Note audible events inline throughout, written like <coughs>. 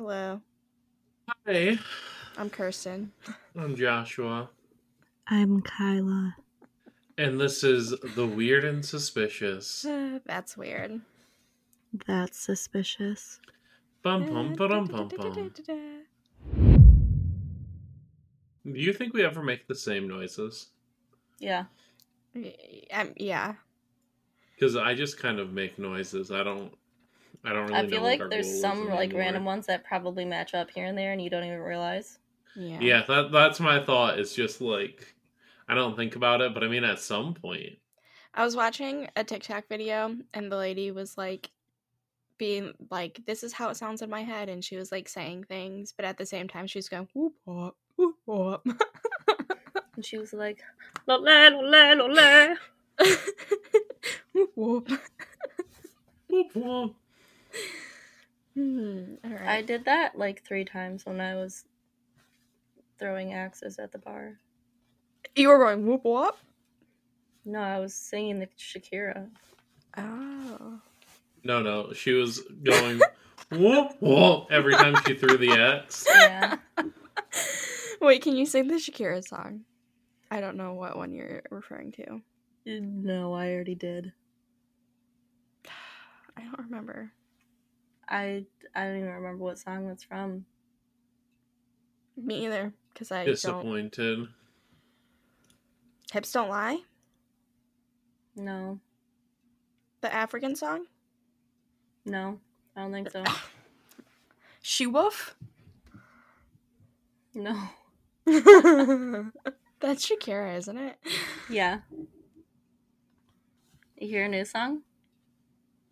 Hello, Hey, I'm Kirsten. I'm Joshua, I'm Kyla. and this is The Weird and Suspicious. That's weird. That's suspicious. Bum bum ba-dum bum bum. Do you think we ever make the same noises? Yeah. Um, yeah. Because I just kind of make noises. I don't. I don't really I feel what like there's some like anymore. random ones that probably match up here and there and you don't even realize. Yeah. Yeah, that that's my thought. It's just like I don't think about it, but I mean, at some point, I was watching a TikTok video and the lady was like being like, This is how it sounds in my head and she was like saying things, but at the same time she was going whoop whoop whoop whoop. <laughs> And she was like, "Lole, lole, lole." whoop whoop. whoop whoop. Hmm. All I did that like three times when I was throwing axes at the bar. You were going whoop whoop? No, I was singing the Shakira. Oh. No, no, she was going whoop whoop every time she threw the axe. Yeah. <laughs> Wait, can you sing the Shakira song? I don't know what one you're referring to. no, I already did. <sighs> I don't remember. I I don't even remember what song it's from. Me either, because I don't. Disappointed. Hips don't lie. No, The African song. no, I don't think so. <coughs> She Wolf. No. <laughs> That's Shakira, isn't it? Yeah. You hear a new song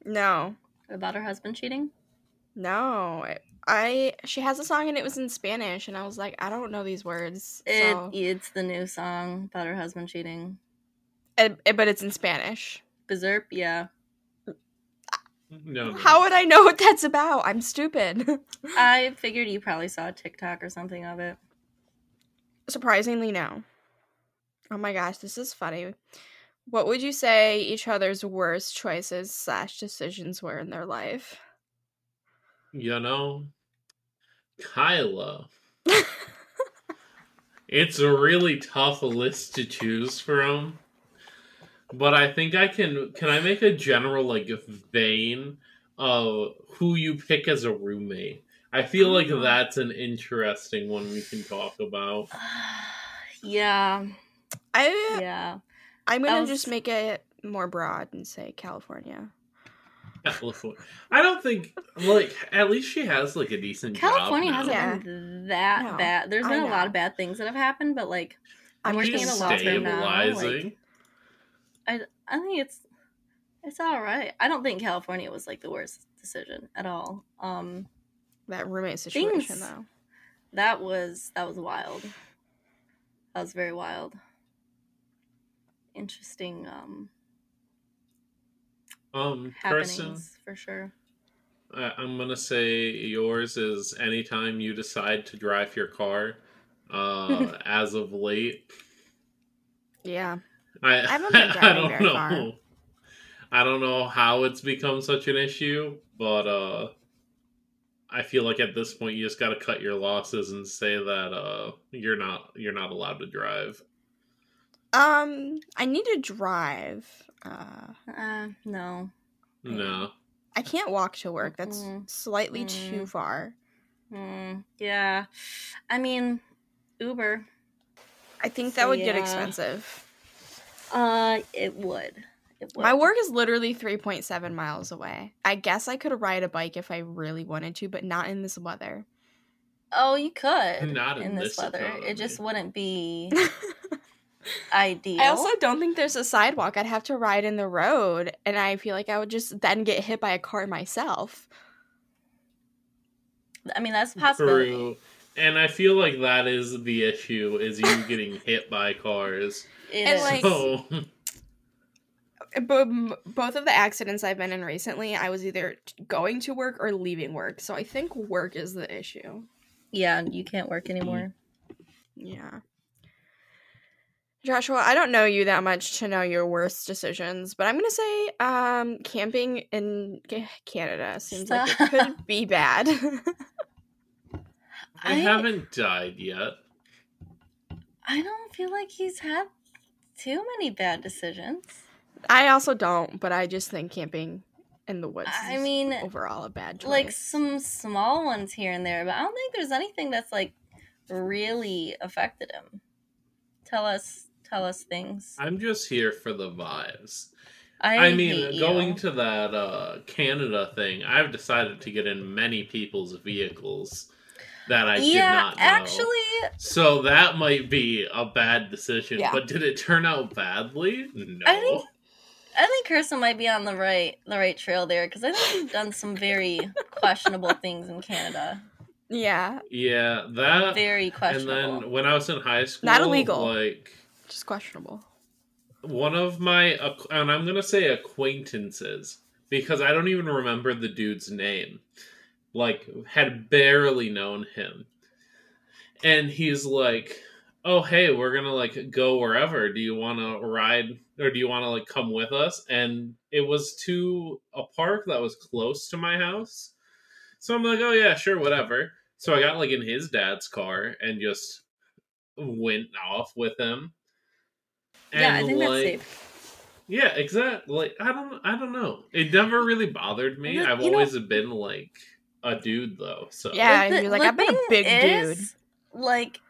No, about her husband cheating? No. I she has a song and it was in Spanish, and I was like, I don't know these words. It so- it's the new song about her husband cheating. it- it- but it's in Spanish. Berserk, yeah. No, no. How would I know what that's about? I'm stupid. <laughs> I figured you probably saw a TikTok or something of it. Surprisingly, no. Oh my gosh, this is funny. What would you say each other's worst choices slash decisions were in their life? You know, Kyla. <laughs> It's a really tough list to choose from. But I think I can can I make a general like vein of who you pick as a roommate? I feel like Oh. that's an interesting one we can talk about. <sighs> yeah, I yeah. I'm gonna was- just make it more broad and say California. California. I don't think like at least she has like a decent California job now. hasn't been that No, bad. There's been a lot of bad things that have happened, but like I'm She's working in a law firm now. stabilizing. Like, I I think it's it's all right. I don't think California was like the worst decision at all. Um, That roommate situation Things- though. that was that was wild. That was very wild. Interesting um um person for sure. I, I'm gonna say yours is anytime you decide to drive your car. Uh, <laughs> as of late, Yeah. I, I <laughs> I don't know. I don't know how it's become such an issue, but uh, I feel like at this point you just got to cut your losses and say that uh, you're not you're not allowed to drive. Um, I need to drive. Uh, Uh no. No, I can't walk to work. That's Mm. slightly too Mm. far. Mm, yeah. I mean Uber. I think that So, would get expensive. Uh it would. It would. My work is literally 3.7 miles away. I guess I could ride a bike if I really wanted to, but not in this weather. Oh, you could. Not in this, this weather. economy. It just wouldn't be <laughs> ideal. I also don't think there's a sidewalk. I'd have to ride in the road, and I feel like I would just then get hit by a car myself. I mean, that's a possibility. true. And I feel like that is the issue: is you getting hit by cars. It And, is. like- So both of the accidents I've been in recently, I was either going to work or leaving work. So I think work is the issue. yeah, you can't work anymore. Yeah. Joshua, I don't know you that much to know your worst decisions, but I'm gonna say um camping in Canada seems like it could <laughs> be bad. I, I- haven't died yet. I don't feel like he's had too many bad decisions. I also don't, but I just think camping in the woods I is mean, overall a bad choice. like some small ones here and there, but I don't think there's anything that's like really affected him. Tell us, tell us things. I'm just here for the vibes. I, I hate mean, you. going to that uh, Canada thing, I've decided to get in many people's vehicles that I did not know. actually, So that might be a bad decision. Yeah. But did it turn out badly? No. I think- I think Kirsten might be on the right the right trail there because I think you've done some very questionable things in Canada. yeah, yeah, that. Very questionable. And then when I was in high school, Not illegal. Like just questionable. one of my, and I'm gonna say acquaintances because I don't even remember the dude's name. Like, had barely known him, and he's like, "Oh, hey, we're gonna like go wherever. Do you want to ride, or do you want to like come with us?" And it was to a park that was close to my house, so I'm like, "Oh yeah, sure, whatever." So I got like in his dad's car and just went off with him. Yeah, I And, think that's safe. yeah, exactly. Like I don't, I don't know. It never really bothered me. But, I've you know- always been like a dude though. So Yeah, The- you're like, the I've been a thing big dude. Like,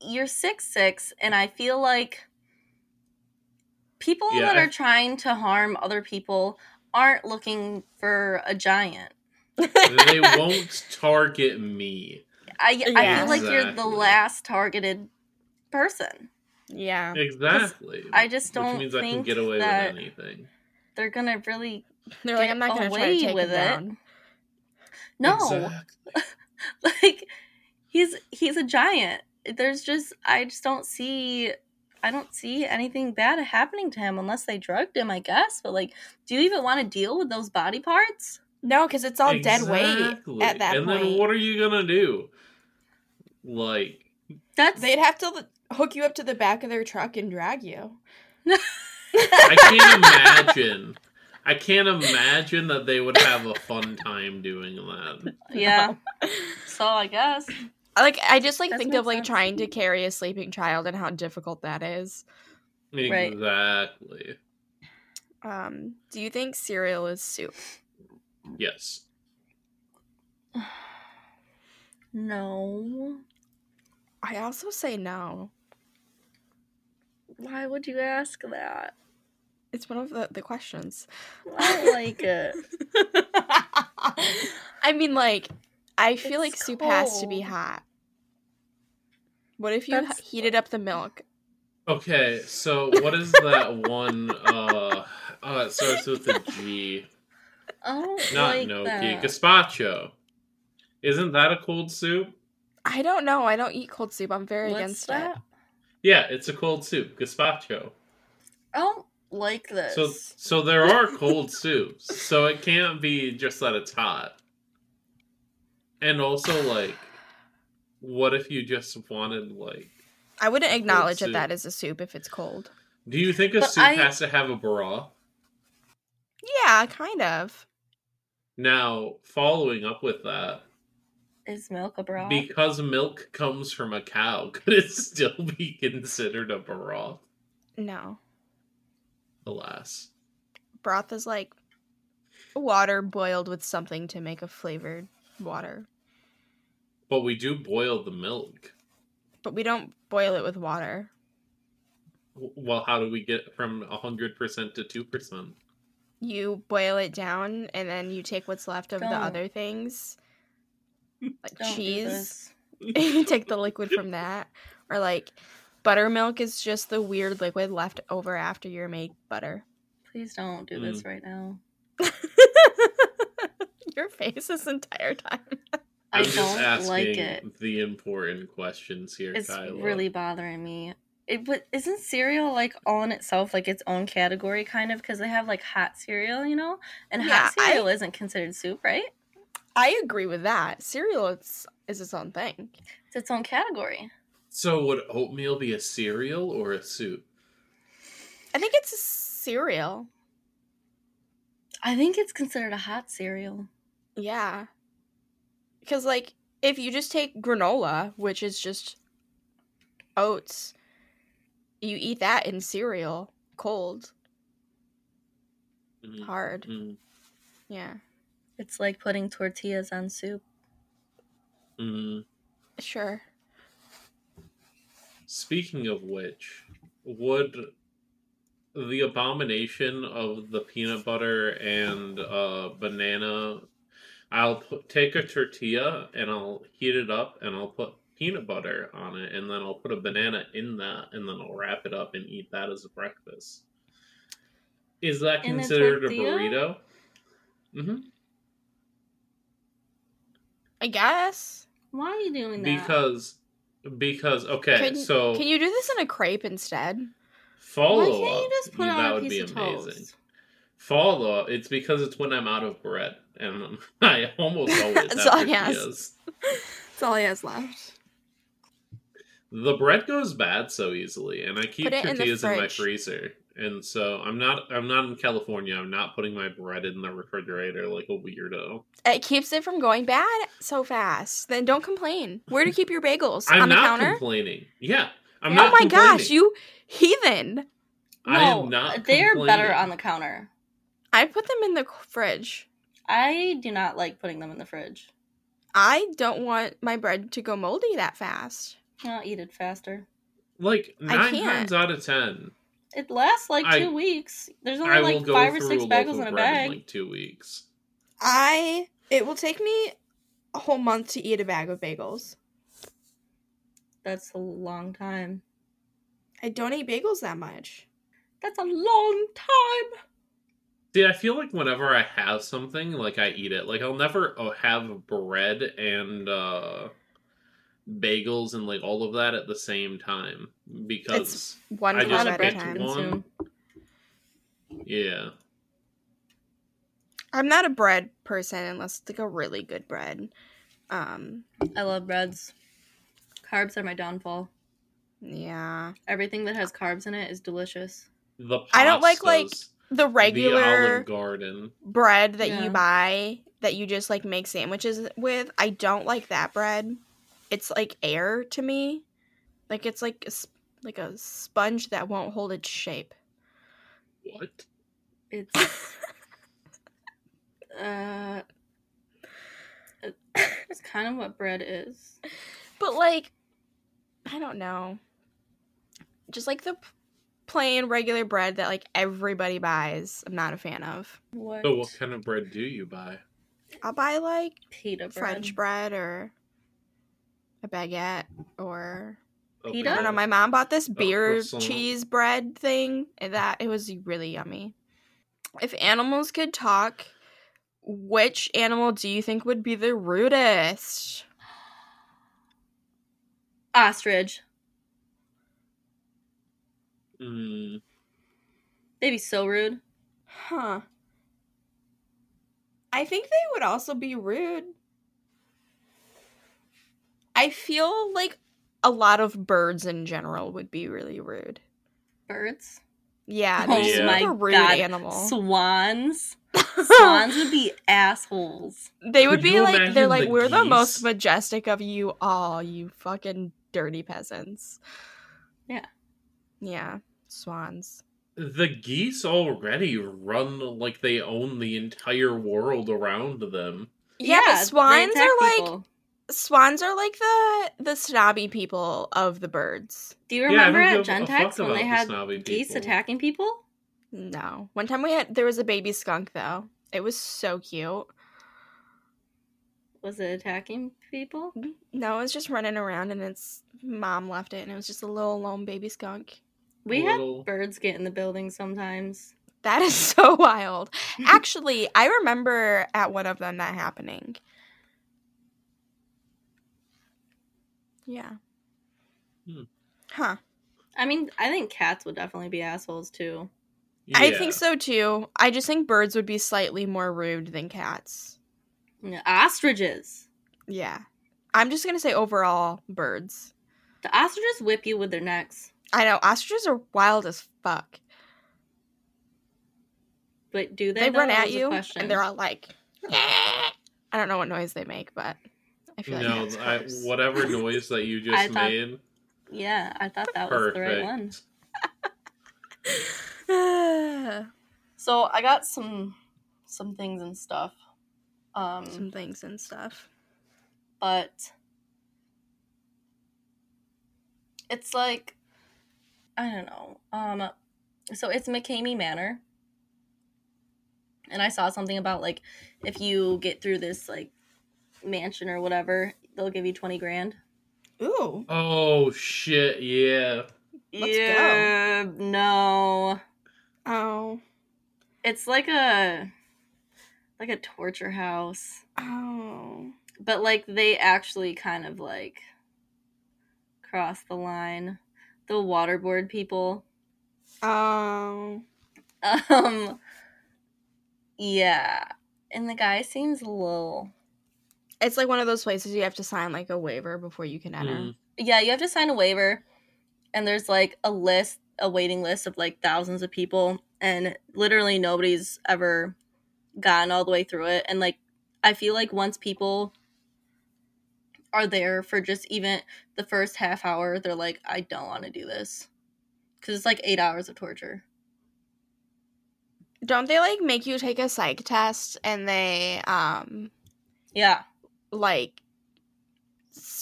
you're six six, and I feel like people Yeah, that I- are trying to harm other people aren't looking for a giant. they <laughs> won't target me. I, I Yeah. feel like you're the last targeted person. Yeah, Exactly. I just don't Which means I can think get away that- with anything. They're gonna really they're like, get I'm not gonna try to away take with it. down. no. Exactly. <laughs> like he's he's a giant there's just i just don't see i don't see anything bad happening to him unless they drugged him i guess but like do you even want to deal with those body parts No, because it's all dead weight at that and point. then what are you gonna do? Like, that's They'd have to hook you up to the back of their truck and drag you. I can't imagine. I can't imagine that they would have a fun time doing that. yeah <laughs> so i guess Like I just like That think of like sense. trying to carry a sleeping child and how difficult that is. Right. Exactly. Um, do you think cereal is soup? Yes. <sighs> no I also say no. Why would you ask that It's one of the, the questions. i don't like it <laughs> I mean, like, I feel It's like soup has to be hot. What if you That's- heated up the milk? Okay, so what is that <laughs> one? Uh, uh, it starts with a G. i don't Not like gnocchi. that. Gazpacho. Isn't that a cold soup? I don't know. I don't eat cold soup. I'm very What's against that? it. Yeah, it's a cold soup. Gazpacho. i don't like this So, so there are cold soups. So it can't be just that it's hot. And also, like, what if you just wanted like? I wouldn't acknowledge that that is a soup if it's cold. Do you think a But soup I- has to have a broth? Yeah, kind of. Now, following up with that, is milk a broth because milk comes from a cow, <laughs> could it still be considered a broth? No. Alas. Broth is like water boiled with something to make a flavored water. But we do boil the milk. But we don't boil it with water. Well, how do we get from 100% to 2%? You boil it down and then you take what's left of the Don't. other things. Like Don't cheese. you <laughs> <laughs> take the liquid from that. Or like buttermilk is just the weird liquid left over after you make butter. Please don't do this mm. right now. <laughs> Your face this entire time. I I'm just don't asking like it. the important questions here, It's Kyla. really bothering me. It, but isn't cereal like all in itself like its own category kind of because they have like hot cereal, you know, and Yeah, hot I- cereal isn't considered soup, right? I agree with that. Cereal is, is its own thing. It's its own category. So, would oatmeal be a cereal or a soup? I think it's a cereal. I think it's considered a hot cereal. Yeah. Because, like, if you just take granola, which is just oats, you eat that in cereal, cold, Mhm. hard. Mhm. Yeah. It's like putting tortillas on soup. Mhm. Sure. Speaking of which, would the abomination of the peanut butter and uh, banana? I'll put, take a tortilla and I'll heat it up and I'll put peanut butter on it and then I'll put a banana in that and then I'll wrap it up and eat that as a breakfast. Is that In a considered a, tortilla? burrito? hmm I guess. Why are you doing that? Because because okay, Can, so can you do this in a crepe instead? follow Why can't you just put it that on a would piece be of amazing. toast? Follow up, it's because it's when I'm out of bread, and <laughs> I almost always That's have all he has. tortillas. That's all he has left. The bread goes bad so easily, and I keep Put it in tortillas in, my freezer. And so I'm not I'm not in California. I'm not putting my bread in the refrigerator like a weirdo. It keeps it from going bad so fast. Then don't complain. Where to keep your bagels? <laughs> I'm on the not counter? complaining. Yeah, I'm oh not. Oh my gosh, you heathen. I am No, not They're better on the counter. I put them in the fridge. I do not like putting them in the fridge. I don't want my bread to go moldy that fast. I'll eat it faster. like I nine can't. times out of ten. It lasts like I- two weeks. There's only will like five or six bagels in a bag. in like two weeks. I it will take me a whole month to eat a bag of bagels. That's a long time. I don't eat bagels that much. That's a long time. See, I feel like whenever I have something, like I eat it. Like I'll never uh, have bread and uh bagels and like all of that at the same time because One I for just at a picked time. one. Soon. yeah, I'm not a bread person unless it's like a really good bread. Um, I love breads. Carbs are my downfall. yeah. Everything that has carbs in it is delicious. the I don't like, like, pastas, The the regular Olive Garden. bread that Yeah. you buy that you just like make sandwiches with, I don't like that bread. It's like air to me. Like it's like a, s- like a sponge that won't hold its shape. What? It's <laughs> uh it's kind of what bread is. But like, I don't know. Just like the plain regular bread that like everybody buys, I'm not a fan of. What? So what kind of bread do you buy? I'll buy like pita bread. French bread or a baguette or A Pita? I don't know. My mom bought this beer croissant. cheese bread thing, and that it was really yummy. If animals could talk, which animal do you think would be the rudest? Ostrich. Mm, They'd be so rude. Huh. I think they would also be rude. I feel like a lot of birds in general would be really rude. Birds. Yeah, Oh they seem my like a rude God. animal. Swans. <laughs> Swans would be assholes. They would Could be like they're like the we're the most majestic of you all, you fucking dirty peasants. Yeah. Yeah, swans. the geese already run like they own the entire world around them. Yeah, but swans are like people. Swans are like the the snobby people of the birds. Do you remember don't at give Gentex when they had snobby geese people. attacking people? No. One time we had there was a baby skunk though. It was so cute. Was it attacking people? Mm-hmm. No, it was just running around and its mom left it and it was just a little lone baby skunk. We Little- had birds get in the building sometimes. That is <laughs> so wild. Actually, I remember at one of them that happening. Yeah. Hmm. Huh. I mean, I think cats would definitely be assholes too. I think so too. I just think birds would be slightly more rude than cats. Ostriches. Yeah. I'm just going to say overall birds. The ostriches whip you with their necks. I know ostriches are wild as fuck. But do they? They, though? run That at was you question. and they're all like I don't know what noise they make, but I feel no, that's I, whatever <laughs> noise that you just thought- made. Yeah, I thought that was the right Perfect. one. <laughs> So I got some some things and stuff. Um Some things and stuff. but it's like I don't know. Um so it's McCamey Manor. And I saw something about like if you get through this like mansion or whatever, they'll give you 20 grand. Ooh. Oh shit! Yeah. Let's go. yeah, no. Oh. It's like a like a torture house. Oh. But like they actually kind of like cross the line. The waterboard people. Oh. <laughs> Um Yeah. And the guy seems a little It's like one of those places you have to sign like a waiver before you can enter. Mm. Yeah, you have to sign a waiver and there's like a list, a waiting list of like thousands of people and literally nobody's ever gotten all the way through it and like I feel like once people are there for just even the first half hour, they're like I don't want to do this. Cuz it's like 8 hours of torture. Don't they like make you take a psych test and they um Yeah. Like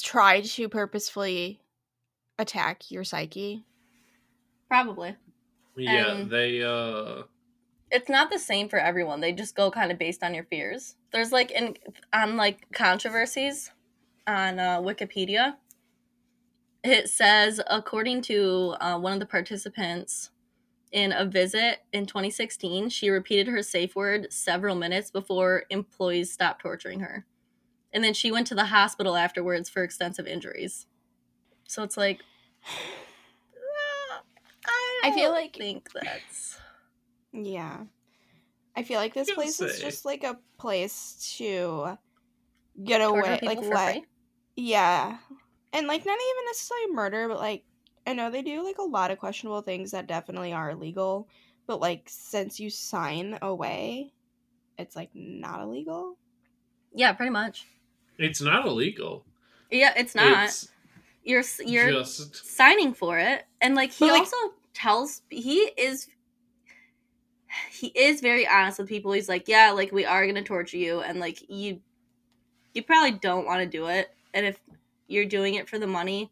try to purposefully attack your psyche? Probably. Yeah, Um, they uh it's not the same for everyone. They just go kind of based on your fears. There's like in on like controversies on uh, Wikipedia. It says according to uh, one of the participants in a visit in 2016, she repeated her safe word several minutes before employees stopped torturing her, and then she went to the hospital afterwards for extensive injuries. So it's like, uh, I, I feel like- think that's Yeah. I feel like this Can place is just like a place to get torture away like for let free. Yeah. And like not even necessarily murder, but like I know they do like a lot of questionable things that definitely are illegal, but like since you sign away, it's like not illegal. Yeah, pretty much. It's not illegal. Yeah, it's not. It's you're you're just signing for it, and like he like- also tells he is he is very honest with people. He's like, yeah, like we are gonna torture you, and like you you probably don't want to do it, and if you're doing it for the money,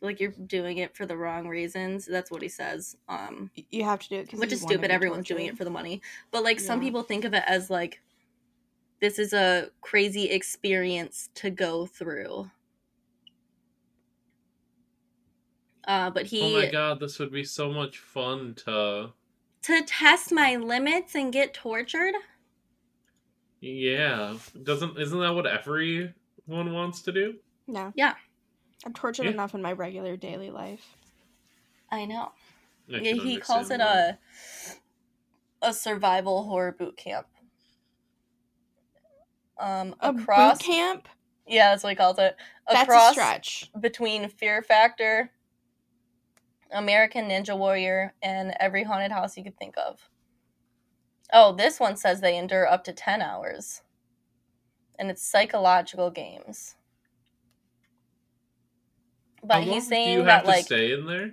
like you're doing it for the wrong reasons. That's what he says. Um, You have to do it which is stupid. Everyone's doing it for the money, but like some people think of it as like this is a crazy experience to go through. Uh, but he oh my god, this would be so much fun to to test my limits and get tortured. yeah. Doesn't isn't that what everyone wants to do? No. Yeah. I'm tortured Yeah. enough in my regular daily life. I know. I Yeah, he calls it understand a a survival horror boot camp. Um, A across boot camp? yeah, that's what he calls it. That's a Across stretch. between Fear Factor, American Ninja Warrior, and every haunted house you could think of. Oh, this one says they endure up to 10 hours. And it's psychological games. But How long he's do saying you have that, to like, stay in there?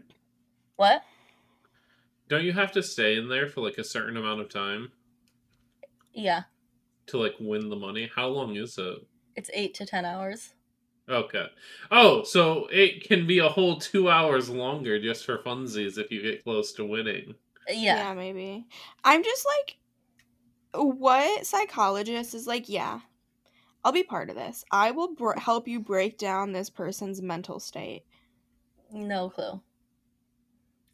what? Don't you have to stay in there for like a certain amount of time Yeah, to like win the money? How long is it? it's 8 to 10 hours. Okay. Oh, so it can be a whole two hours longer just for funsies if you get close to winning. Uh, yeah. maybe. I'm just like, what psychologist is like, yeah, I'll be part of this. I will br- help you break down this person's mental state. No clue.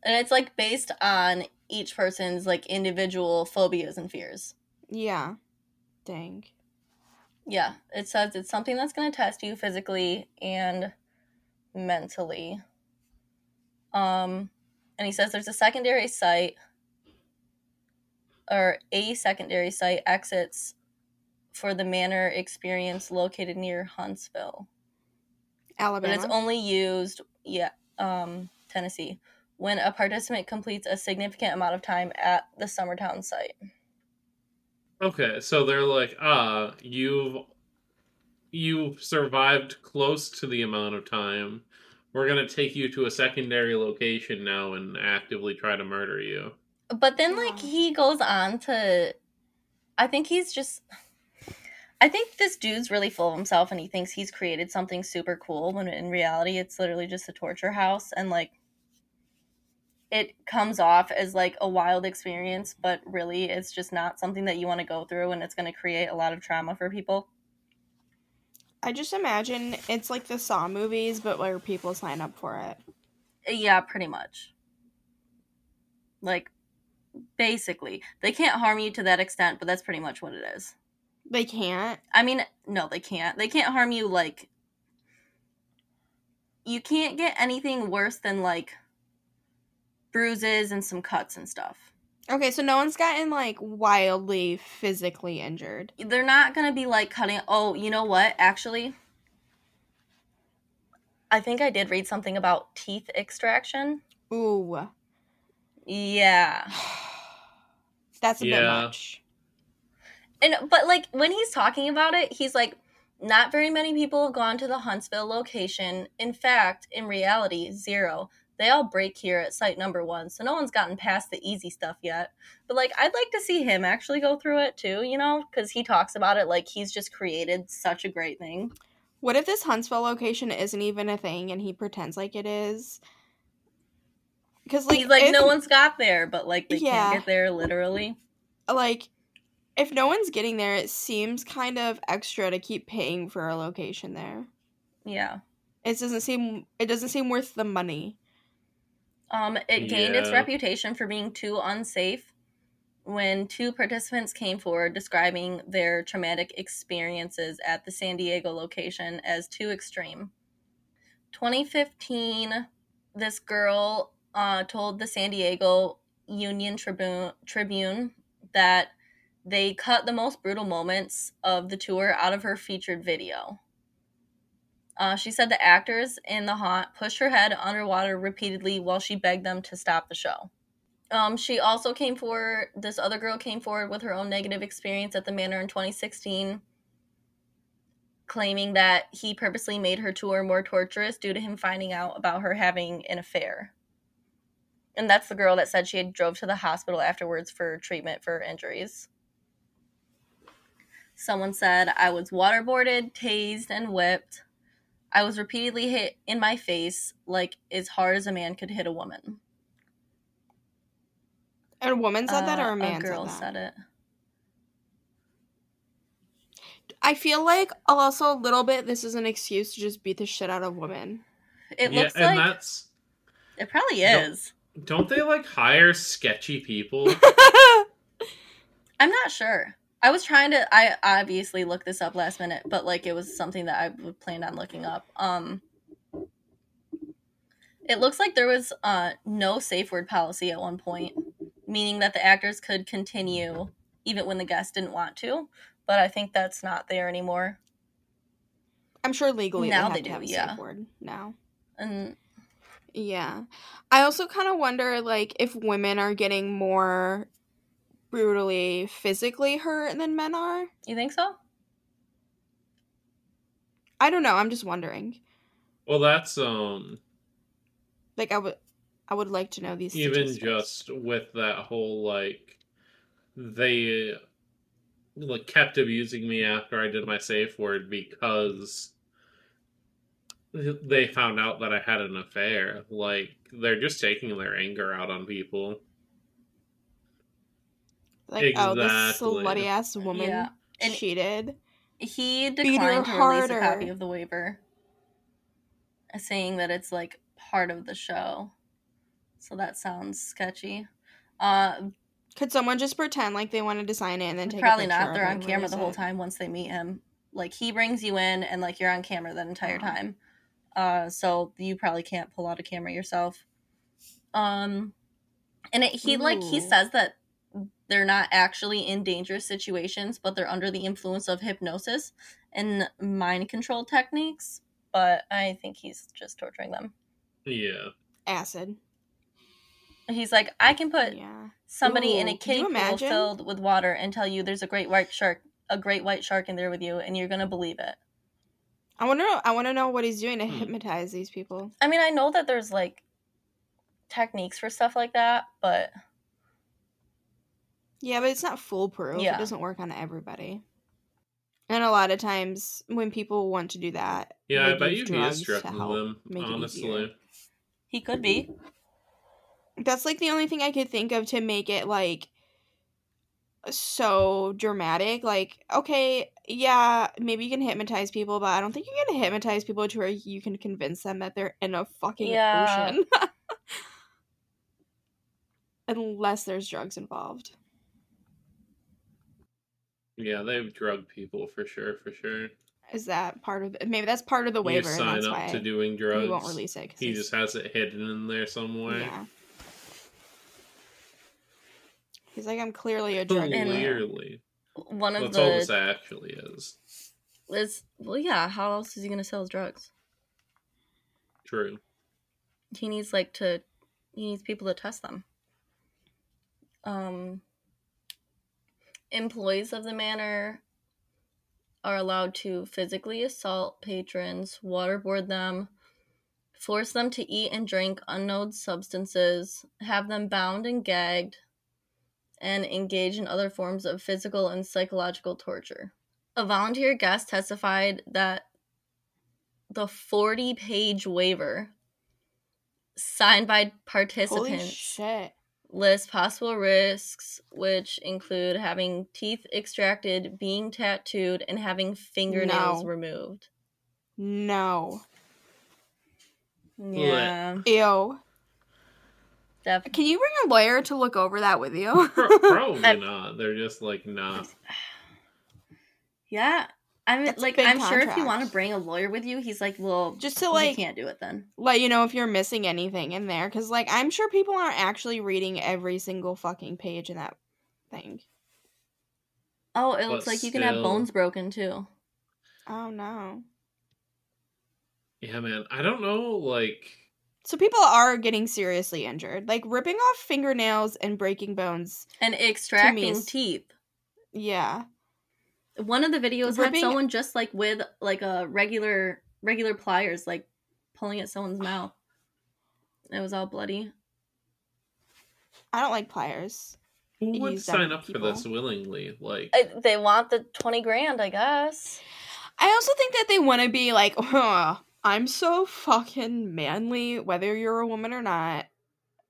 And it's like based on each person's like individual phobias and fears. Yeah. Dang. Yeah, it says it's something that's going to test you physically and mentally. Um and he says there's a secondary site or a secondary site exits for the manor experience located near Huntsville. But Alabama. it's only used, yeah, um, Tennessee, when a participant completes a significant amount of time at the Summertown site. Okay, so they're like, ah, you've you survived close to the amount of time. We're gonna take you to a secondary location now and actively try to murder you. But then, like, he goes on to. I think he's just. I think this dude's really full of himself and he thinks he's created something super cool when in reality it's literally just a torture house and, like, it comes off as like a wild experience, but really it's just not something that you want to go through and it's going to create a lot of trauma for people. I just imagine it's like the Saw movies, but where people sign up for it. Yeah, pretty much. Like, basically. They can't harm you to that extent, but that's pretty much what it is. They can't. I mean, no, they can't. They can't harm you like you can't get anything worse than like bruises and some cuts and stuff. Okay, so no one's gotten like wildly physically injured. They're not going to be like cutting Oh, you know what? Actually, I think I did read something about teeth extraction. Ooh. Yeah. <sighs> That's a bit Yeah. much. And but like when he's talking about it, he's like not very many people have gone to the Huntsville location. In fact, in reality, zero. They all break here at site number one, so no one's gotten past the easy stuff yet. But like, I'd like to see him actually go through it too, you know, because he talks about it like he's just created such a great thing. What if this Huntsville location isn't even a thing and he pretends like it is? Because like, he's like, if, no one's got there, but like they Yeah. can't get there literally. like if no one's getting there, it seems kind of extra to keep paying for a location there. Yeah. It doesn't seem it doesn't seem worth the money. Um, it gained its reputation for being too unsafe when two participants came forward describing their traumatic experiences at the San Diego location as too extreme. 2015, this girl uh, told the San Diego Union Tribune, Tribune that they cut the most brutal moments of the tour out of her featured video. Uh, she said the actors in the haunt pushed her head underwater repeatedly while she begged them to stop the show. Um, she also came forward, this other girl came forward with her own negative experience at the manor in 2016, claiming that he purposely made her tour more torturous due to him finding out about her having an affair. And that's the girl that said she had drove to the hospital afterwards for treatment for injuries. Someone said, I was waterboarded, tased, and whipped. I was repeatedly hit in my face, like as hard as a man could hit a woman. And A woman said that or Uh, a man girl said that? said it. I feel like also a little bit this is an excuse to just beat the shit out of women. It yeah, looks and like that's it probably No. is. don't they like hire sketchy people? <laughs> I'm not sure. I was trying to. I obviously looked this up last minute, but like it was something that I planned on looking up. Um, it looks like there was uh no safe word policy at one point, meaning that the actors could continue even when the guest didn't want to. But I think that's not there anymore. I'm sure legally Now they, have they to do, have a yeah. safe word now. And Yeah. I also kind of wonder like if women are getting more brutally physically hurt than men are. you think so? I don't know, I'm just wondering. well, that's um Like I would I would like to know these even statistics. just with that whole like they like kept abusing me after I did my safe word because they found out that I had an affair. Like they're just taking their anger out on people. Like oh this slutty ass woman Yeah. And- cheated. He Beat her declined to release a copy of the waiver, saying that it's like part of the show. So that sounds sketchy. Uh, Could someone just pretend like they wanted to sign it and then take probably a not. They're on camera release the whole it? time once they meet him. Like he brings you in, and like you're on camera that entire Oh. time. Uh, so you probably can't pull out a camera yourself. Um, and it, he like he says that they're not actually in dangerous situations, but they're under the influence of hypnosis and mind control techniques. But I think he's just torturing them. Yeah. Acid. He's like, I can put Yeah. somebody in a could kiddie pool filled with water and tell you there's a great white shark, a great white shark in there with you, and you're gonna believe it. I want to know. I want to know what he's doing to Hmm. hypnotize these people. I mean, I know that there's like techniques for stuff like that, but Yeah, but it's not foolproof. Yeah. It doesn't work on everybody. And a lot of times, when people want to do that, Yeah, they I bet you he drugs is to drugging help them. make it easier. Honestly, he could be. That's like the only thing I could think of to make it like so dramatic. Like, okay, yeah, maybe you can hypnotize people, but I don't think you can hypnotize people to where you can convince them that they're in a fucking Yeah. ocean. <laughs> Unless there's drugs involved. Yeah, they've drugged people for sure, for sure. Is that part of Maybe that's part of the you waiver, and sign that's up why to doing drugs. he won't release it. 'cause He he's- just has it hidden in there somewhere. Yeah. He's like, I'm clearly a <laughs> drug dealer. Clearly, One of that's all the this actually is. is well, yeah. How else is he gonna sell his drugs? True. He needs like to. He needs people to test them. Um. Employees of the manor are allowed to physically assault patrons, waterboard them, force them to eat and drink unknown substances, have them bound and gagged, and engage in other forms of physical and psychological torture. A volunteer guest testified that the 40 page waiver signed by Holy participants shit. Lists possible risks, which include having teeth extracted, being tattooed, and having fingernails No. removed. No. Yeah, Ew. def- Can you bring a lawyer to look over that with you? Probably <laughs> not. They're just like nah. <sighs> yeah. I mean, That's a like, big I'm sure if you want to bring a lawyer with you, he's like, well, Just to you like can't do it then. let you know if you're missing anything in there, because like I'm sure people aren't actually reading every single fucking page in that thing. Oh, it But looks like you can have bones broken too. Oh no. Yeah, man. I don't know. Like, So people are getting seriously injured, like ripping off fingernails and breaking bones. And extracting teeth. Yeah. One of the videos Ripping- had someone just like with like a regular regular pliers, like pulling at someone's mouth. It was all bloody. I don't like pliers. who would sign them up for this willingly? Like, I, they want the twenty grand, I guess. I also think that they want to be like, huh, I'm so fucking manly, whether you're a woman or not,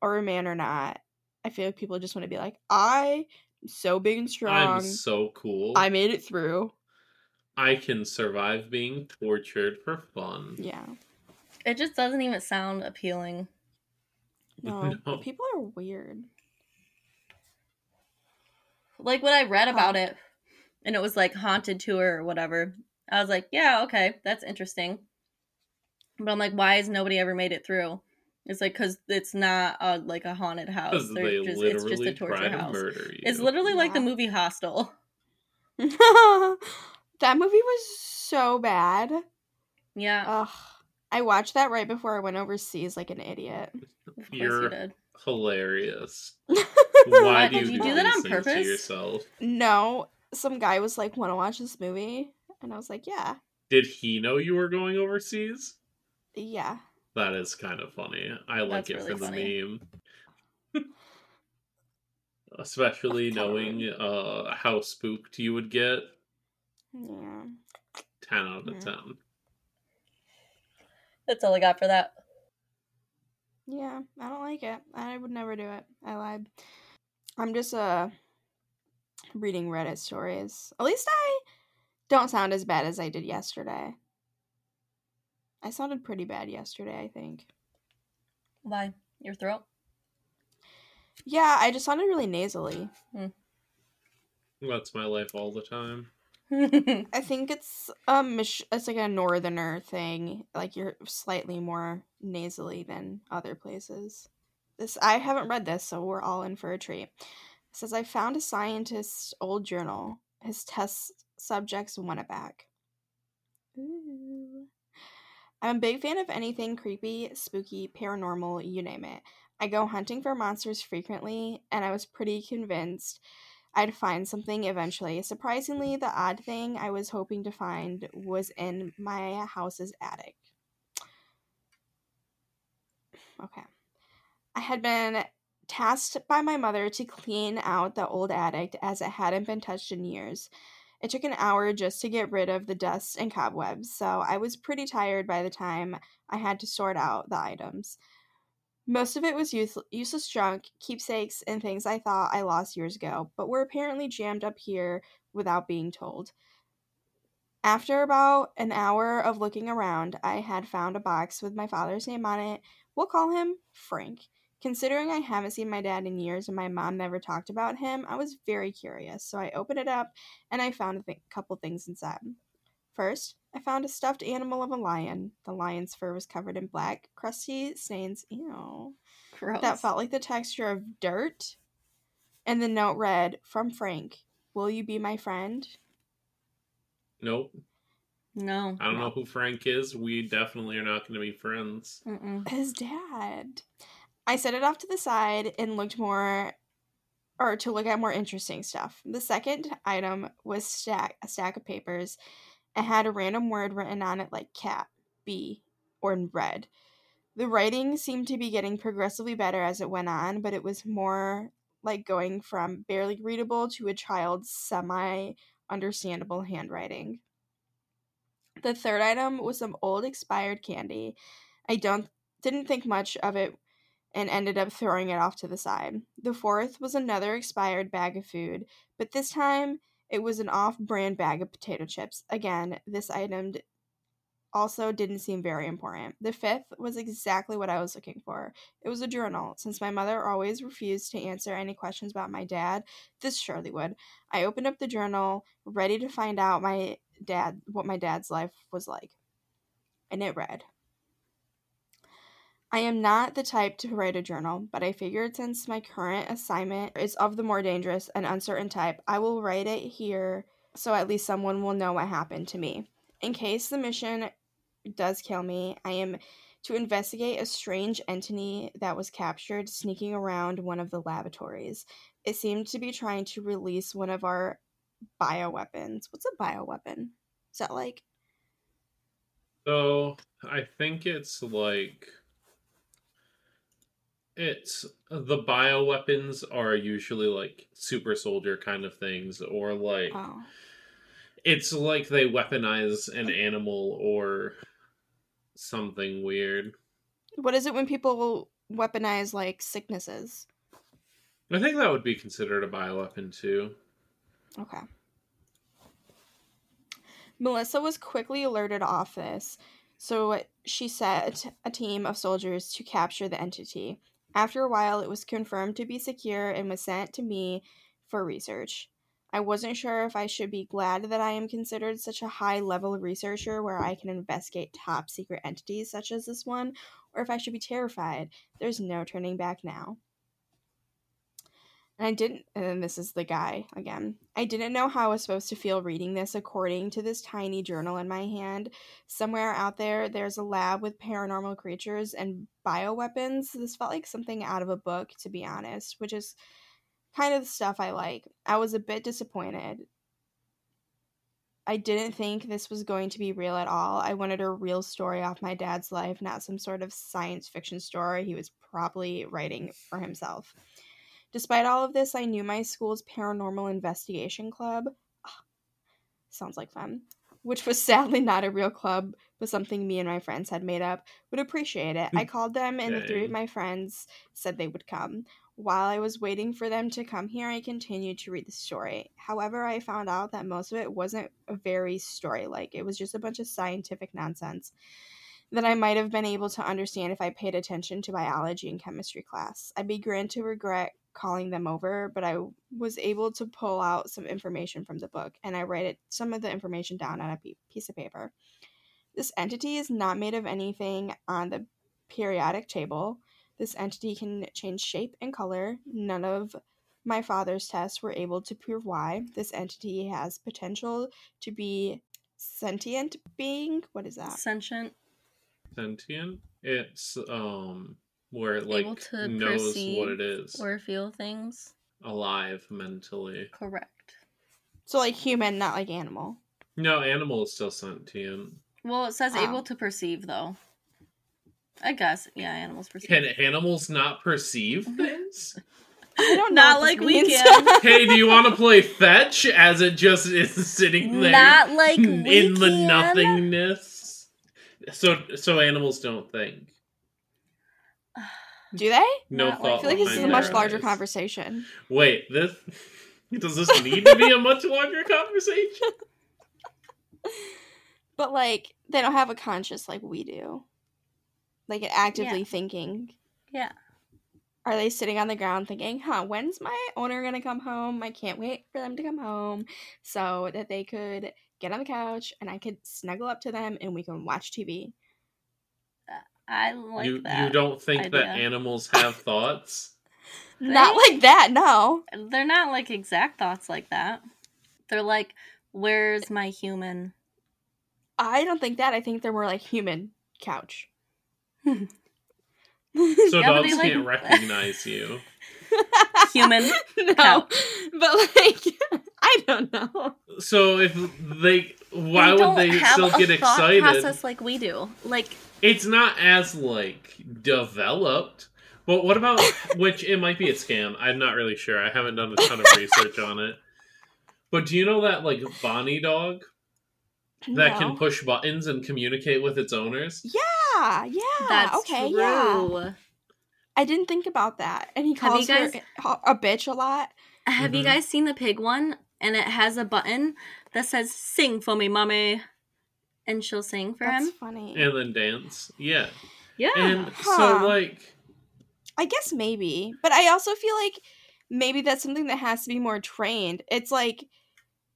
or a man or not. I feel like people just want to be like, I am so big and strong. I'm so cool. I made it through. I can survive being tortured for fun. Yeah. It just doesn't even sound appealing. <laughs> No, No. people are weird. Like when I read about Huh. it, and it was like haunted tour or whatever. I was like, yeah, okay, that's interesting. But I'm like, why has nobody ever made it through? It's like because it's not a, like a haunted house. They're just, it's just a torture to house. murder you. It's literally like the movie Hostel. <laughs> <laughs> that movie was so bad. Yeah, Ugh. I watched that right before I went overseas like an idiot. You're you did. hilarious. <laughs> Why uh, do Did you, you do do that on purpose? to yourself? no, some guy was like, "Want to watch this movie?" And I was like, "Yeah, Did he know you were going overseas? yeah." That is kind of funny. I like That's it really for the funny. meme. <laughs> Especially Of knowing uh, how spooked you would get. Yeah. 10 out of Yeah. 10. That's all I got for that. Yeah, I don't like it. I would never do it. I lied. I'm just uh reading Reddit stories. At least I don't sound as bad as I did yesterday. I sounded pretty bad yesterday, I think. Why? Your throat? Yeah, I just sounded really nasally. That's my life all the time. <laughs> I think it's um Mich- it's like a northerner thing. Like you're slightly more nasally than other places. This I haven't read this, so we're all in for a treat. It says I found a scientist's old journal. His test subjects won it back. Ooh. I'm a big fan of anything creepy, spooky, paranormal, you name it. I go hunting for monsters frequently, and I was pretty convinced I'd find something eventually. Surprisingly, the odd thing I was hoping to find was in my house's attic. Okay. I had been tasked by my mother to clean out the old attic as it hadn't been touched in years. It took an hour just to get rid of the dust and cobwebs, so I was pretty tired by the time I had to sort out the items. Most of it was use- useless junk, keepsakes, and things I thought I lost years ago, but were apparently jammed up here without being told. After about an hour of looking around, I had found a box with my father's name on it. We'll call him Frank. Considering I haven't seen my dad in years and my mom never talked about him, I was very curious. So I opened it up and I found a th- couple things inside. First, I found a stuffed animal of a lion. The lion's fur was covered in black, crusty stains. Ew. Gross. That felt like the texture of dirt. And the note read, From Frank, Will you be my friend? Nope. no. I don't know who Frank is. We definitely are not going to be friends. Mm-mm. His dad. I set it off to the side and looked more or to look at more interesting stuff. The second item was stack a stack of papers. It had a random word written on it like cat, bee, or in red. The writing seemed to be getting progressively better as it went on, but it was more like going from barely readable to a child's semi understandable handwriting. The third item was some old expired candy. I don't didn't think much of it and ended up throwing it off to the side. The fourth was another expired bag of food, but this time it was an off brand bag of potato chips. Again, this item d- also didn't seem very important. The fifth was exactly what I was looking for. It was a journal. Since my mother always refused to answer any questions about my dad, this surely would. I opened up the journal, ready to find out my dad what my dad's life was like. And it read I am not the type to write a journal, but I figured since my current assignment is of the more dangerous and uncertain type, I will write it here so at least someone will know what happened to me. In case the mission does kill me, I am to investigate a strange entity that was captured sneaking around one of the laboratories. It seemed to be trying to release one of our bioweapons. What's a bioweapon? Is that like So I think it's like it's the bioweapons are usually like super soldier kind of things, or like oh it's like they weaponize an animal or something weird. what is it when people weaponize like sicknesses? I think that would be considered a bioweapon too. Okay. Melissa was quickly alerted off this, so she set a team of soldiers to capture the entity. After a while, it was confirmed to be secure and was sent to me for research. I wasn't sure if I should be glad that I am considered such a high level researcher where I can investigate top secret entities such as this one, or if I should be terrified. There's no turning back now. And I didn't, and then this is the guy again. I didn't know how I was supposed to feel reading this according to this tiny journal in my hand. Somewhere out there, there's a lab with paranormal creatures and bioweapons. This felt like something out of a book, to be honest, which is kind of the stuff I like. I was a bit disappointed. I didn't think this was going to be real at all. I wanted a real story off my dad's life, not some sort of science fiction story he was probably writing for himself. Despite all of this, I knew my school's paranormal investigation club. ah, sounds like fun. Which was <laughs> sadly not a real club, but something me and my friends had made up, would appreciate it. I <laughs> called them, and the three of my friends said they would come. While I was waiting for them to come here, I continued to read the story. However, I found out that most of it wasn't very story like, it was just a bunch of scientific nonsense that I might have been able to understand if I paid attention to biology and chemistry class. I began to regret calling them over, but I was able to pull out some information from the book and I write it, some of the information down on a piece of paper. This entity is not made of anything on the periodic table. This entity can change shape and color. None of my father's tests were able to prove why. This entity has potential to be sentient being. What is that? Sentient. Sentient. It's um where it Able like to knows what it is. Or feel things. alive mentally. Correct. So like human, not like animal. No, animal is still sentient. Well, it says able ah. to perceive though. I guess, yeah, animals perceive. Can animals not perceive <laughs> things? I don't know. Not what this like we means. can. <laughs> hey, do you want to play fetch as it just is sitting there Not like <laughs> we in the can. nothingness? So, so animals don't think. Do they? No Not thought. I feel like this is a much larger eyes. conversation. Wait, this <laughs> does this need to be a much larger conversation? <laughs> But like they don't have a conscious like we do. Like actively Yeah. thinking. Yeah. Are they sitting on the ground thinking, huh, when's my owner gonna come home? I can't wait for them to come home so that they could get on the couch and I could snuggle up to them and we can watch TV. I like you that. you don't think that animals have <laughs> thoughts? Not like that, no. They're not like exact thoughts like that. They're like, where's my human? I don't think that. I think they're more like human couch. <laughs> So Yeah, dogs like- can't recognize you. <laughs> Human. no, couch. but like I don't know. So if they, why They would they still get thought excited? Process like we do. Like It's not as like developed. But what about <laughs> which it might be a scam? I'm not really sure. I haven't done a ton of research on it. But do you know that like Bonnie dog that No. can push buttons and communicate with its owners? Yeah, yeah. that's okay, true. yeah. I didn't think about that. And he Have you calls her a bitch a lot. Have you Mhm. guys seen the pig one? And it has a button that says "Sing for me, mommy," and she'll sing for That's him. funny. And then dance. Yeah. Yeah. And Huh. so like I guess maybe, but I also feel like maybe that's something that has to be more trained. It's like,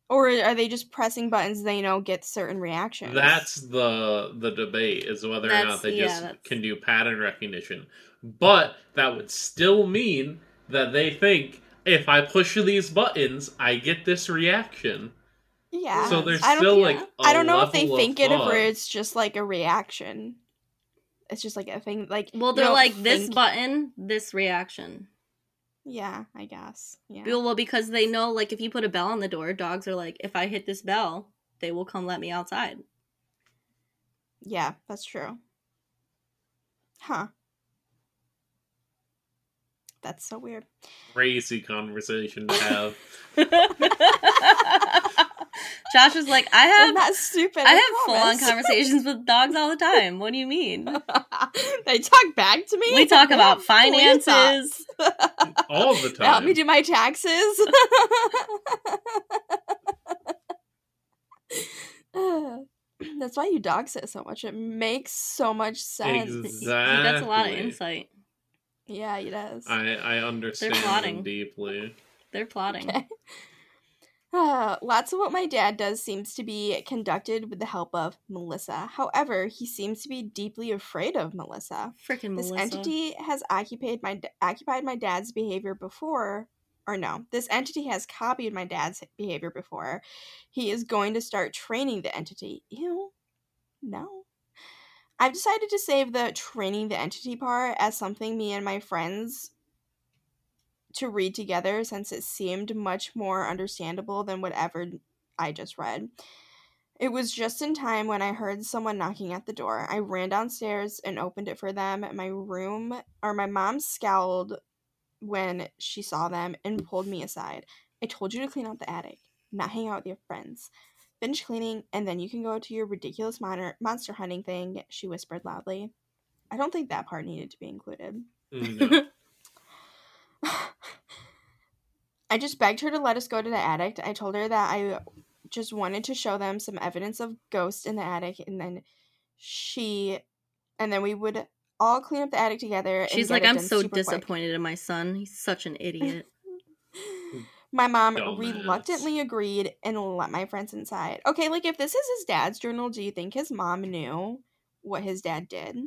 or are they just pressing buttons? They know get certain reactions. That's the the debate is whether or not they yeah, just that's- can do pattern recognition. But that would still mean that they think if I push these buttons, I get this reaction. Yeah. So there's I don't, yeah. like a I don't know if they think it or it's just like a reaction. It's just like a thing. Like well, they're don't like this button, this reaction. Yeah, I guess. Yeah. Well, well, because they know, like, if you put a bell on the door, dogs are like, if I hit this bell, they will come let me outside. Yeah, that's true. Huh. That's so weird. Crazy conversation to have. <laughs> <laughs> Josh was like, I have, not stupid. I have full on <laughs> conversations with dogs all the time. What do you mean? <laughs> they talk back to me. We talk about finances. <laughs> All the They Help me do my taxes. <sighs> That's why you dog sit so much. It makes so much sense. Exactly. He gets a lot of insight. Yeah, he does. I, I understand They're plotting. deeply. They're plotting. Okay. Uh, <sighs> lots of what my dad does seems to be conducted with the help of Melissa. However, he seems to be deeply afraid of Melissa. Freaking This Melissa. entity has occupied my occupied my dad's behavior before, or no, this entity has copied my dad's behavior before. He is going to start training the entity. Ew, no. I've decided to save the training the entity part as something me and my friends to read together since it seemed much more understandable than whatever I just read. It was just in time when I heard someone knocking at the door. I ran downstairs and opened it for them. My room or my mom scowled when she saw them and pulled me aside. I told you to clean out the attic, not hang out with your friends. Finish cleaning and then you can go to your ridiculous mon- monster hunting thing, she whispered loudly. I don't think that part needed to be included. Mm, no. <laughs> I just begged her to let us go to the attic. I told her that I just wanted to show them some evidence of ghosts in the attic, and then she, and then we would all clean up the attic together. She's like, I'm so super quick." disappointed in my son. He's such an idiot. <laughs> My mom Dumbass. reluctantly agreed and let my friends inside. Okay, like if this is his dad's journal, do you think his mom knew what his dad did?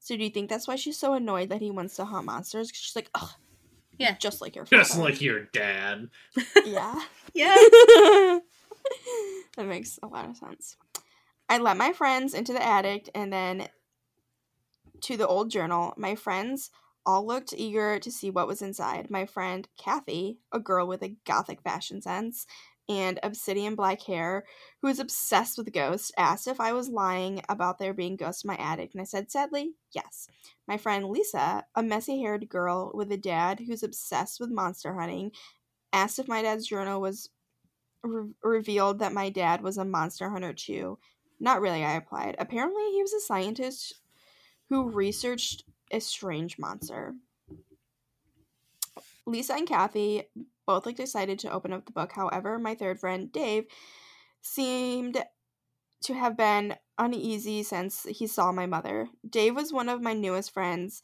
So do you think that's why she's so annoyed that he wants to hunt monsters? 'Cause she's like, ugh, Yeah. just like your father. Just like your dad. <laughs> yeah. yeah. <laughs> that makes a lot of sense. I let my friends into the attic and then to the old journal. My friends All looked eager to see what was inside. My friend Kathy, a girl with a gothic fashion sense and obsidian black hair, who was obsessed with ghosts, asked if I was lying about there being ghosts in my attic, and I said sadly, yes. My friend Lisa, a messy haired girl with a dad who's obsessed with monster hunting, asked if my dad's journal was re- revealed that my dad was a monster hunter too. Not really, I replied. Apparently, he was a scientist who researched a strange monster. Lisa and Kathy both like decided to open up the book. However, my third friend, Dave, seemed to have been uneasy since he saw my mother. Dave was one of my newest friends,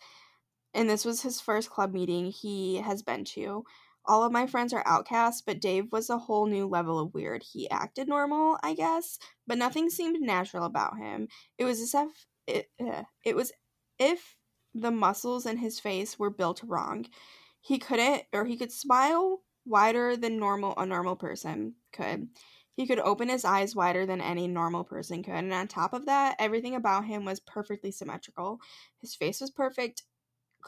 and this was his first club meeting he has been to. All of my friends are outcasts, but Dave was a whole new level of weird. He acted normal, I guess, but nothing seemed natural about him. It was as if it, uh, it was if the muscles in his face were built wrong. He couldn't, or he could smile wider than normal a normal person could. He could open his eyes wider than any normal person could, and on top of that, everything about him was perfectly symmetrical. His face was perfect,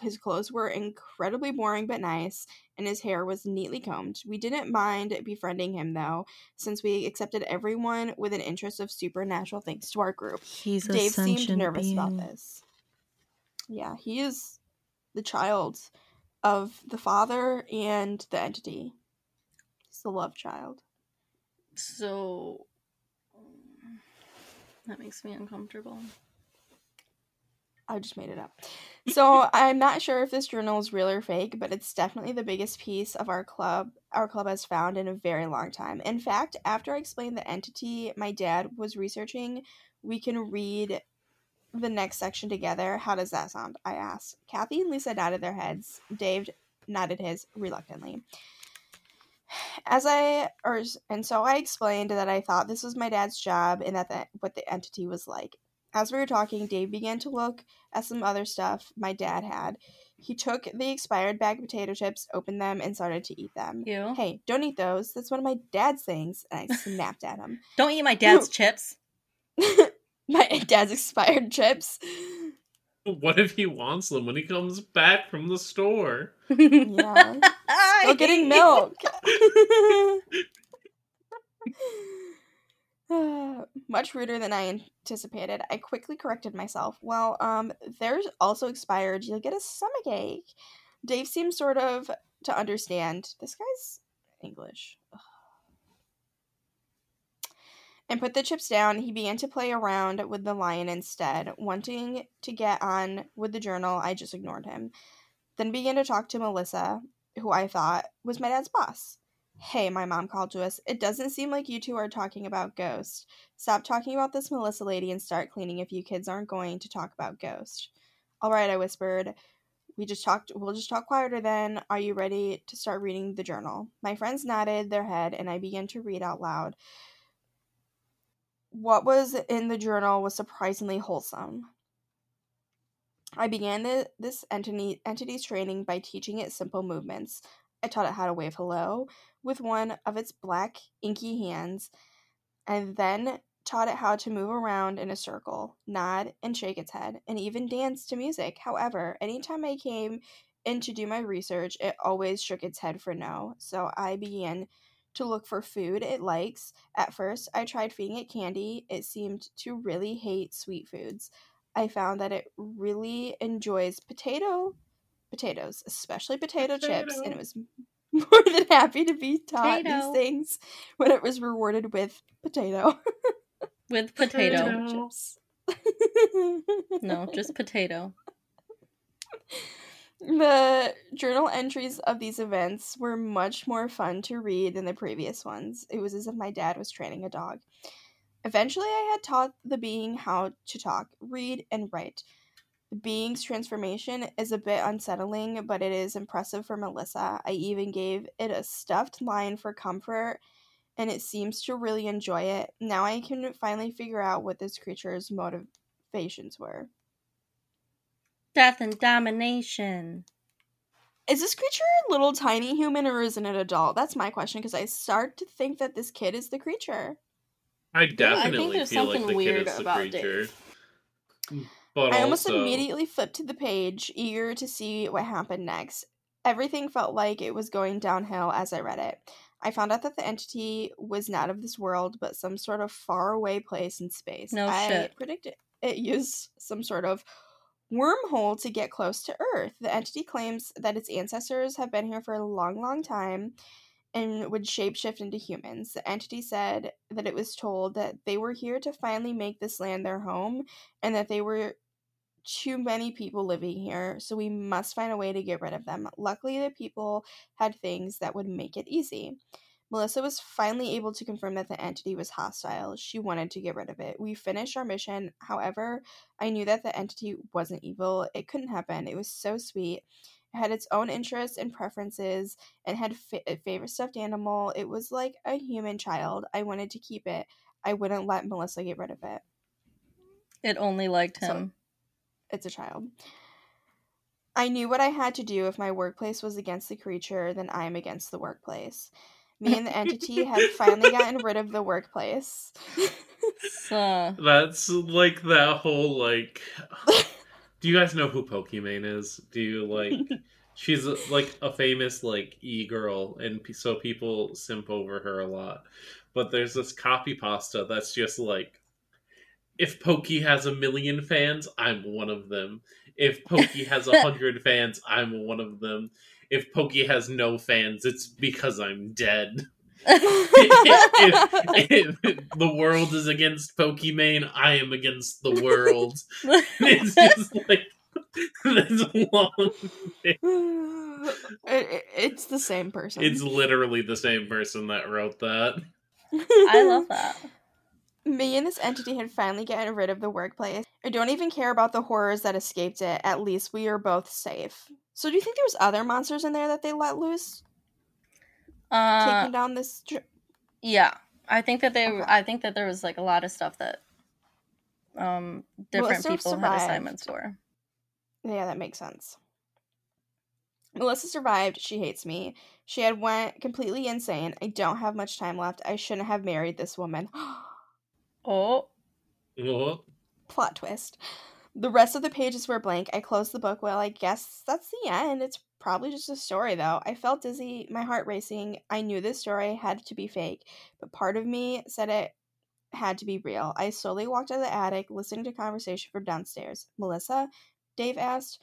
his clothes were incredibly boring but nice, and his hair was neatly combed. We didn't mind befriending him though, since we accepted everyone with an interest of supernatural things to our group. He's a Dave seemed nervous being. about this. Yeah, he is the child of the father and the entity. He's the love child. So that makes me uncomfortable. I just made it up. So <laughs> I'm not sure if this journal is real or fake, but it's definitely the biggest piece of our club our club has found in a very long time. In fact, after I explained the entity my dad was researching, we can read the next section together. How does that sound? I asked. Kathy and Lisa nodded their heads. Dave nodded his reluctantly. As I or and so I explained that I thought this was my dad's job and that the, what the entity was like. As we were talking, Dave began to look at some other stuff my dad had. He took the expired bag of potato chips, opened them, and started to eat them. You Hey, don't eat those. That's one of my dad's things. And I <laughs> snapped at him. don't eat my dad's <laughs> chips. <laughs> <laughs> my dad's expired chips. What if he wants them when he comes back from the store? Yeah. <laughs> Still getting <laughs> milk. <sighs> Much ruder than I anticipated. I quickly corrected myself. Well, um, there's also expired. You'll get a stomach ache. Dave seems sort of to understand. This guy's English. Ugh. And put the chips down. He began to play around with the lion instead. Wanting to get on with the journal, I just ignored him. Then began to talk to Melissa, who I thought was my dad's boss. Hey, my mom called to us. It doesn't seem like you two are talking about ghosts. Stop talking about this Melissa lady and start cleaning if you kids aren't going to talk about ghosts. All right, I whispered. We just talked. We'll just talk quieter then. Are you ready to start reading the journal? My friends nodded their head, and I began to read out loud. What was in the journal was surprisingly wholesome. I began the, this entity, entity's training by teaching it simple movements. I taught it how to wave hello with one of its black, inky hands, and then taught it how to move around in a circle, nod, and shake its head, and even dance to music. However, anytime I came in to do my research, it always shook its head for no, so I began to look for food it likes. At first, I tried feeding it candy. It seemed to really hate sweet foods. I found that it really enjoys potato potatoes, especially potato, chips, and it was <laughs> more than happy to be taught Potato. these things when it was rewarded with potato. <laughs> With potato. Potato. chips. No, just potato. <laughs> The journal entries of these events were much more fun to read than the previous ones. It was as if my dad was training a dog. Eventually, I had taught the being how to talk, read, and write. The being's transformation is a bit unsettling, but it is impressive for Melissa. I even gave it a stuffed lion for comfort, and it seems to really enjoy it. Now I can finally figure out what this creature's motivations were. Death and domination. Is this creature a little tiny human or isn't it an adult? That's my question because I start to think that this kid is the creature. I definitely there's feel like something the kid weird is the creature. Dave. But I almost immediately flipped to the page, eager to see what happened next. Everything felt like it was going downhill as I read it. I found out that the entity was not of this world, but some sort of faraway place in space. No I shit. predicted it used some sort of wormhole to get close to Earth. The entity claims that its ancestors have been here for a long, long time and would shapeshift into humans. The entity said that it was told that they were here to finally make this land their home and that they were too many people living here, so we must find a way to get rid of them. Luckily, the people had things that would make it easy. Melissa was finally able to confirm that the entity was hostile. She wanted to get rid of it. We finished our mission. However, I knew that the entity wasn't evil. It couldn't have been. It was so sweet. It had its own interests and preferences and had fa- a favorite stuffed animal. It was like a human child. I wanted to keep it. I wouldn't let Melissa get rid of it. It only liked So- him. it's a child. I knew what I had to do if my workplace was against the creature, then I am against the workplace. Me and the entity have finally gotten rid of the workplace. <laughs> So, That's like that whole like. <sighs> Do you guys know who Pokimane is? Do you like? <laughs> She's like a famous like e girl, and so people simp over her a lot. But there's this copy pasta that's just like, if Pokey has a million fans, I'm one of them. If Pokey has a <laughs> hundred fans, I'm one of them. If Pokey has no fans, it's because I'm dead. <laughs> if, if the world is against Pokimane, I am against the world. <laughs> <laughs> it's just like this long. it, it- it's the same person. It's literally the same person that wrote that. I love that. Me and this entity had finally gotten rid of the workplace. I don't even care about the horrors that escaped it. At least we are both safe. So, do you think there was other monsters in there that they let loose, Uh, taking down this? Dr- yeah, I think that they. Okay. I think that there was like a lot of stuff that um different Melissa people had assignments for. Yeah, that makes sense. Melissa survived. She hates me. She had went completely insane. I don't have much time left. I shouldn't have married this woman. <gasps> Oh, What? Plot twist. The rest of the pages were blank. I closed the book. Well, I guess that's the end. It's probably just a story, though. I felt dizzy, my heart racing. I knew this story had to be fake, but part of me said it had to be real. I slowly walked out of the attic, listening to conversation from downstairs. Melissa? Dave asked.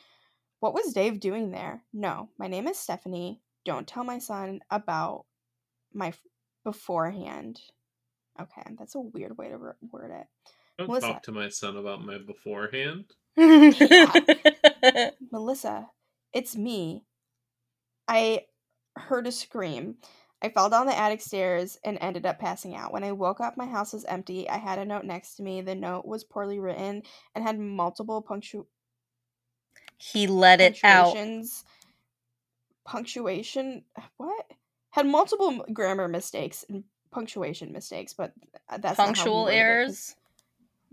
What was Dave doing there? No, my name is Stephanie. Don't tell my son about my f- beforehand. Okay, that's a weird way to wor- word it. Don't Melissa. talk to my son about my beforehand. <laughs> Melissa, it's me. I heard a scream. I fell down the attic stairs and ended up passing out. When I woke up, my house was empty. I had a note next to me. The note was poorly written and had multiple punctu- he let it out. Punctuation? What? Had multiple grammar mistakes and punctuation mistakes, but uh, that's not how he Punctual worded it, 'cause errors.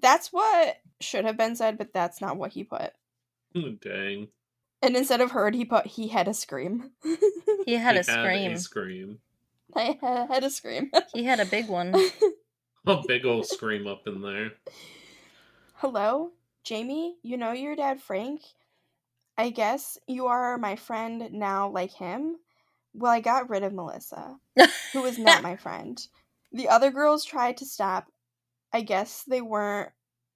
That's what should have been said, but that's not what he put. Oh, dang. And instead of heard, he put he had a scream. <laughs> He had He a scream. a scream. I ha- had a scream. He had a big one. <laughs> A big old scream up in there. Hello, Jamie. You know your dad, Frank. I guess you are my friend now, like him. Well, I got rid of Melissa, who was not <laughs> my friend. The other girls tried to stop. I guess they weren't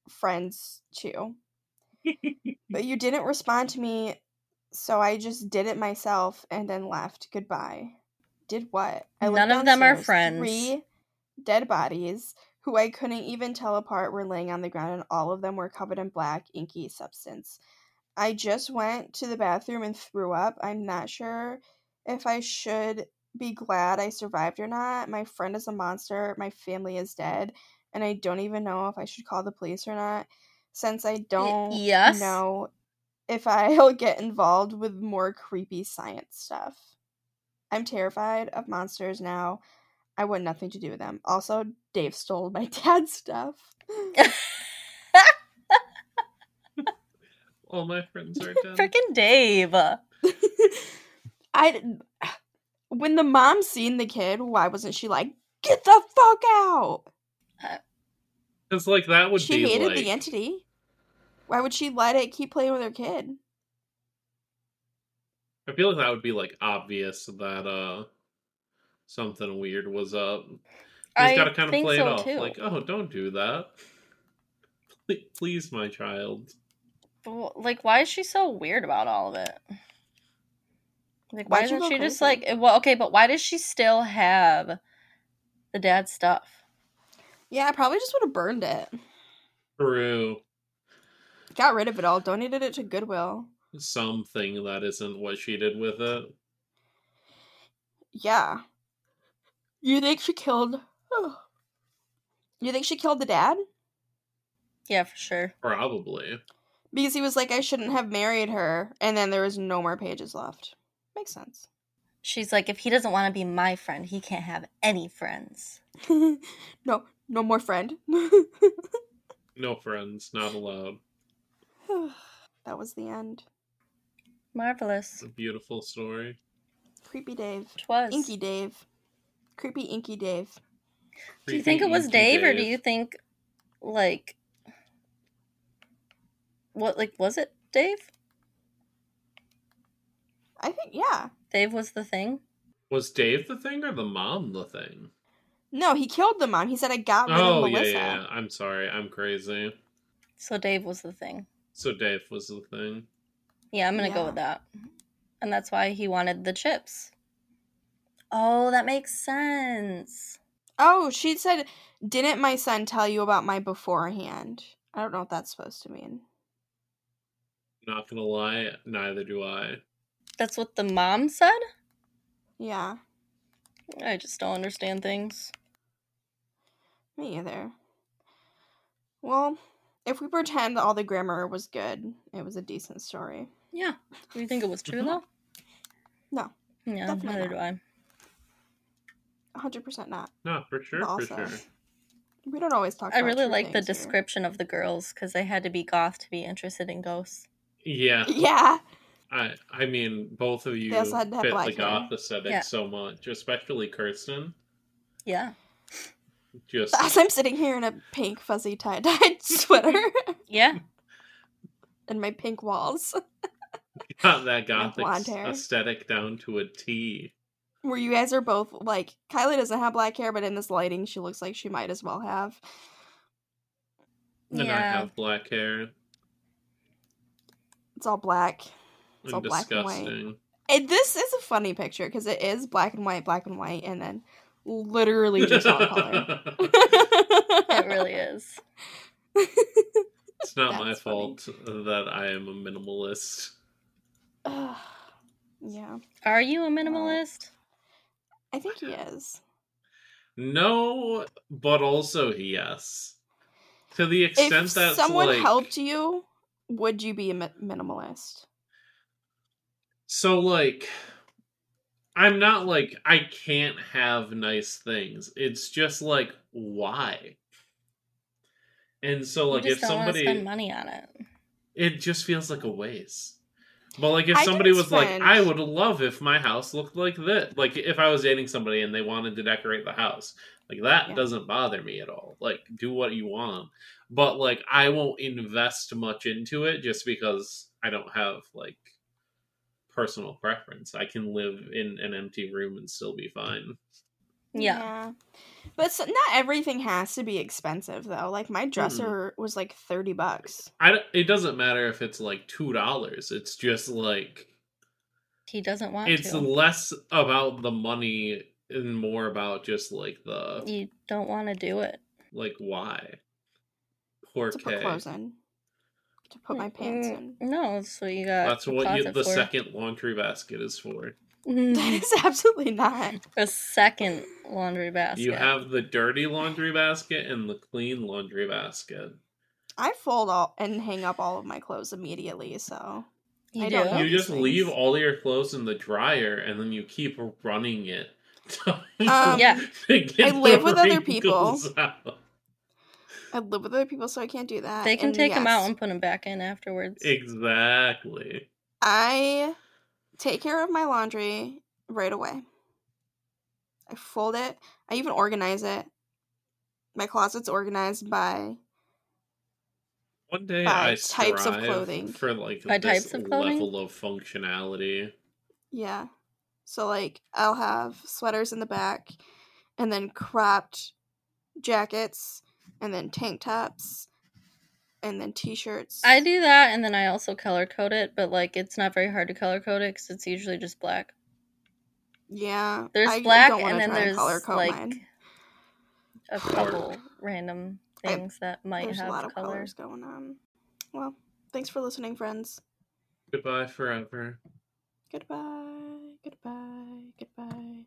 friends too. <laughs> but you didn't respond to me, so I just did it myself and then left. Goodbye. Did what? I None of them are friends. Three dead bodies, who I couldn't even tell apart, were laying on the ground, and all of them were covered in black, inky substance. I just went to the bathroom and threw up. I'm not sure if I should be glad I survived or not. My friend is a monster. My family is dead. And I don't even know if I should call the police or not, since I don't yes. know if I'll <laughs> get involved with more creepy science stuff. I'm terrified of monsters now. I want nothing to do with them. Also, Dave stole my <laughs> dad's stuff. All my friends are <laughs> dead. Freaking Dave. I <sighs> when the mom seen the kid, why wasn't she like, "Get the fuck out"? It's like that would She be hated like the entity. Why would she let it keep playing with her kid? I feel like that would be like obvious that uh something weird was up. You I just gotta kind of play so it off. too. Like, oh, don't do that. Please, my child. Like why is she so weird about all of it like why Why'd you doesn't go she just like well okay but why does she still have the dad's stuff Yeah, I probably just would have burned it. True. Got rid of it all, donated it to Goodwill. Something that isn't what she did with it. Yeah. You think she killed <sighs> You think she killed the dad? yeah for sure Probably. Because he was like, I shouldn't have married her, and then there was no more pages left. Makes sense. she's like if he doesn't want to be my friend he can't have any friends <laughs> no, no more friend. <laughs> No friends, not allowed. <sighs> that was the end. marvelous It's a beautiful story. Creepy Dave. it was Inky Dave. Creepy Inky Dave. do you think it was Creepy dave, or do you think like what like was it dave I think, yeah. dave was the thing Was Dave the thing or the mom the thing? No, he killed the mom. He said, I got rid Oh of yeah, Melissa. yeah, yeah. I'm sorry, I'm crazy. so dave was the thing So Dave was the thing. Yeah, I'm gonna go with that. And that's why he wanted the chips. Oh, that makes sense. Oh, she said, Didn't my son tell you about my beforehand? I don't know what that's supposed to mean. Not gonna lie, neither do I. That's what the mom said? Yeah, I just don't understand things. Me either. Well, if we pretend all the grammar was good, it was a decent story. Yeah. Do you think it was true mm-hmm. though? No, Yeah, definitely neither not. do I. 100% not. No, for sure, But for also, sure. we don't always talk I about really true like the things here. description of the girls because they had to be goth to be interested in ghosts. Yeah, <laughs> Yeah. I I mean both of you also had to have fit black the hair. goth aesthetic Yeah. so much, especially Kirsten. Yeah. Just As I'm sitting here in a pink fuzzy tie dyed <laughs> sweater Yeah. <laughs> and my pink walls. <laughs> got that gothic aesthetic down to a T. Where you guys are both like Kyla doesn't have black hair, but in this lighting she looks like she might as well have. And I Yeah. have black hair. It's all black. It's all And black and white. disgusting. And this is a funny picture because it is black and white, black and white, and then literally just all <laughs> color. It really is. it's not my That's funny. fault that I am a minimalist. Ugh. yeah, Are you a minimalist? I think he is. No, but also yes. To the extent if that someone like, helped you, would you be a mi- minimalist? So like I'm not like I can't have nice things. It's just like why? And so like just if don't somebody spend money on it. it just feels like a waste. But like if I somebody can was like I would love if my house looked like this. Like if I was dating somebody and they wanted to decorate the house. Like that Yeah. doesn't bother me at all. Like do what you want. But like I won't invest much into it just because I don't have like personal preference. I can live in an empty room and still be fine. Yeah. But so, not everything has to be expensive though. Like my dresser hmm. was like 30 bucks. I d- it doesn't matter if it's like two dollars. It's just like He doesn't want it's to. less about the money and more about just like the You don't want to do it. like why. Poor To put Kay. clothes in. To put my pants in. No, that's what you got. That's a what you, the for. second laundry basket is for. <laughs> That Mhm. absolutely not. a second laundry basket. You have the dirty laundry basket and the clean laundry basket. I fold all and hang up all of my clothes immediately, so You I do. don't. You these just leave all your clothes in the dryer and then you keep running it. <laughs> Um, Yeah. to get I live the with other people. out. I live with other people, so I can't do that. They can And take them out and put them back in afterwards. Exactly. I take care of my laundry right away. I fold it. I even organize it. My closet's organized by One day By I types of clothing. for like By this types of clothing? level of functionality. Yeah. So like I'll have sweaters in the back and then cropped jackets and then tank tops and then t-shirts. I do that, and then I also color code it, but like it's not very hard to color code it because it's usually just black. Yeah. There's I black, don't and then there's color code like mine. a couple random I- things that might There's have a lot of color. colors going on. Well, thanks for listening, friends. Goodbye forever. Goodbye. Goodbye. Goodbye.